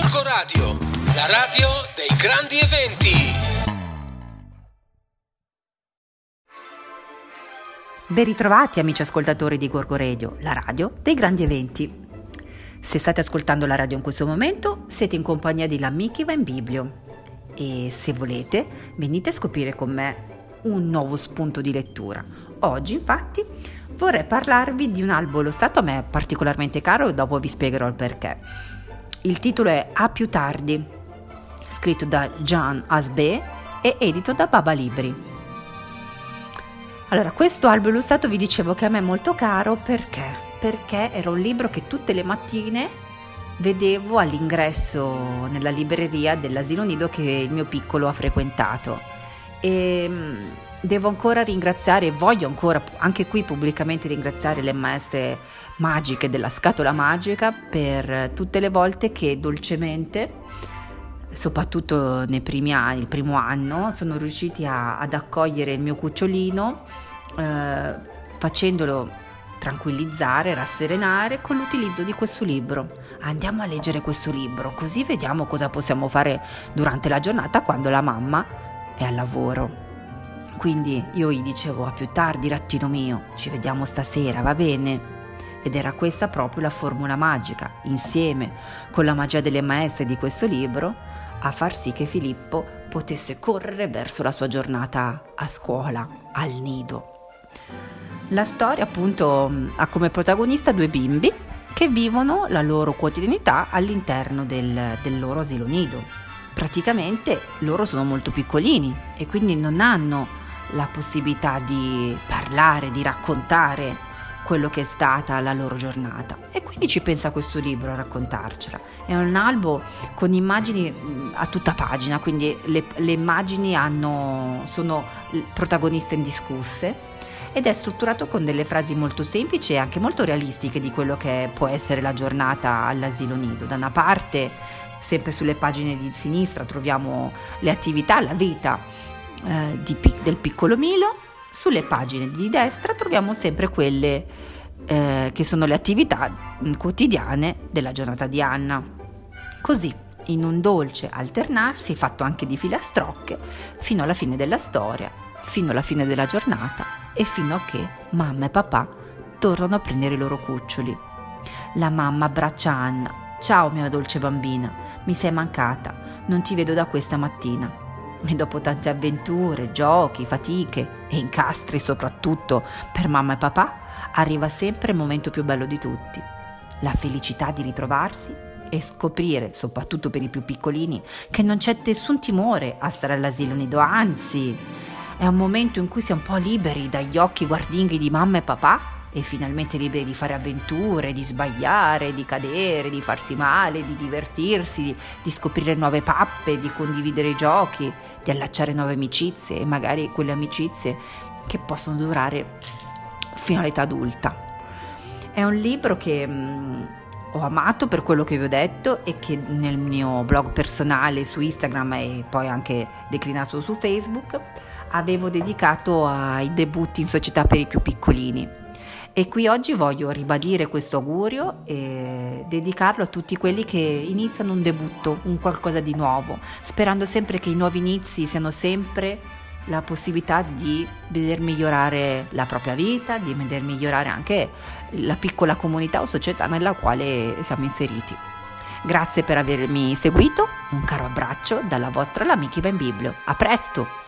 Gorgo Radio, la radio dei grandi eventi. Ben ritrovati amici ascoltatori di Gorgo Radio, la radio dei grandi eventi. Se state ascoltando la radio in questo momento, siete in compagnia di L'Amici va in Biblio e se volete venite a scoprire con me un nuovo spunto di lettura. Oggi infatti vorrei parlarvi di un albo lo stato a me particolarmente caro dopo vi spiegherò il perché. Il titolo è A più tardi, scritto da Jean Asbe e edito da Baba Libri. Allora, questo albo illustrato vi dicevo che a me è molto caro perché? Perché era un libro che tutte le mattine vedevo all'ingresso nella libreria dell'asilo nido che il mio piccolo ha frequentato. E mm, devo ancora ringraziare e voglio ancora anche qui pubblicamente ringraziare le maestre magiche della scatola magica per tutte le volte che dolcemente soprattutto nei primi anni, il primo anno, sono riusciti a, ad accogliere il mio cucciolino eh, facendolo tranquillizzare, rasserenare con l'utilizzo di questo libro. Andiamo a leggere questo libro, così vediamo cosa possiamo fare durante la giornata quando la mamma è al lavoro. Quindi io gli dicevo a più tardi, rattino mio, ci vediamo stasera, va bene? Ed era questa proprio la formula magica, insieme con la magia delle maestre di questo libro, a far sì che Filippo potesse correre verso la sua giornata a scuola, al nido. La storia appunto ha come protagonista due bimbi che vivono la loro quotidianità all'interno del, del loro asilo nido. Praticamente loro sono molto piccolini e quindi non hanno la possibilità di parlare, di raccontare quello che è stata la loro giornata. E quindi ci pensa questo libro a raccontarcela. È un albo con immagini a tutta pagina, quindi le, le immagini hanno, sono protagoniste indiscusse ed è strutturato con delle frasi molto semplici e anche molto realistiche di quello che può essere la giornata all'asilo nido. Da una parte, sempre sulle pagine di sinistra, troviamo le attività, la vita eh, di, del piccolo Milo, sulle pagine di destra troviamo sempre quelle eh, che sono le attività mm, quotidiane della giornata di Anna. Così, in un dolce alternarsi, fatto anche di filastrocche, fino alla fine della storia, fino alla fine della giornata e fino a che mamma e papà tornano a prendere i loro cuccioli. La mamma abbraccia Anna. Ciao mia dolce bambina, mi sei mancata, non ti vedo da questa mattina. E dopo tante avventure, giochi, fatiche e incastri soprattutto per mamma e papà, arriva sempre il momento più bello di tutti, la felicità di ritrovarsi e scoprire, soprattutto per i più piccolini, che non c'è nessun timore a stare all'asilo nido, anzi, è un momento in cui si è un po' liberi dagli occhi guardinghi di mamma e papà e finalmente liberi di fare avventure, di sbagliare, di cadere, di farsi male, di divertirsi, di, di scoprire nuove pappe, di condividere giochi, di allacciare nuove amicizie e magari quelle amicizie che possono durare fino all'età adulta. È un libro che mh, mm, ho amato per quello che vi ho detto e che nel mio blog personale su Instagram e poi anche declinato su Facebook avevo dedicato ai debutti in società per i più piccolini. E qui oggi voglio ribadire questo augurio e dedicarlo a tutti quelli che iniziano un debutto, un qualcosa di nuovo, sperando sempre che i nuovi inizi siano sempre la possibilità di veder migliorare la propria vita, di veder migliorare anche la piccola comunità o società nella quale siamo inseriti. Grazie per avermi seguito, un caro abbraccio dalla vostra L'Amica in Biblio. A presto!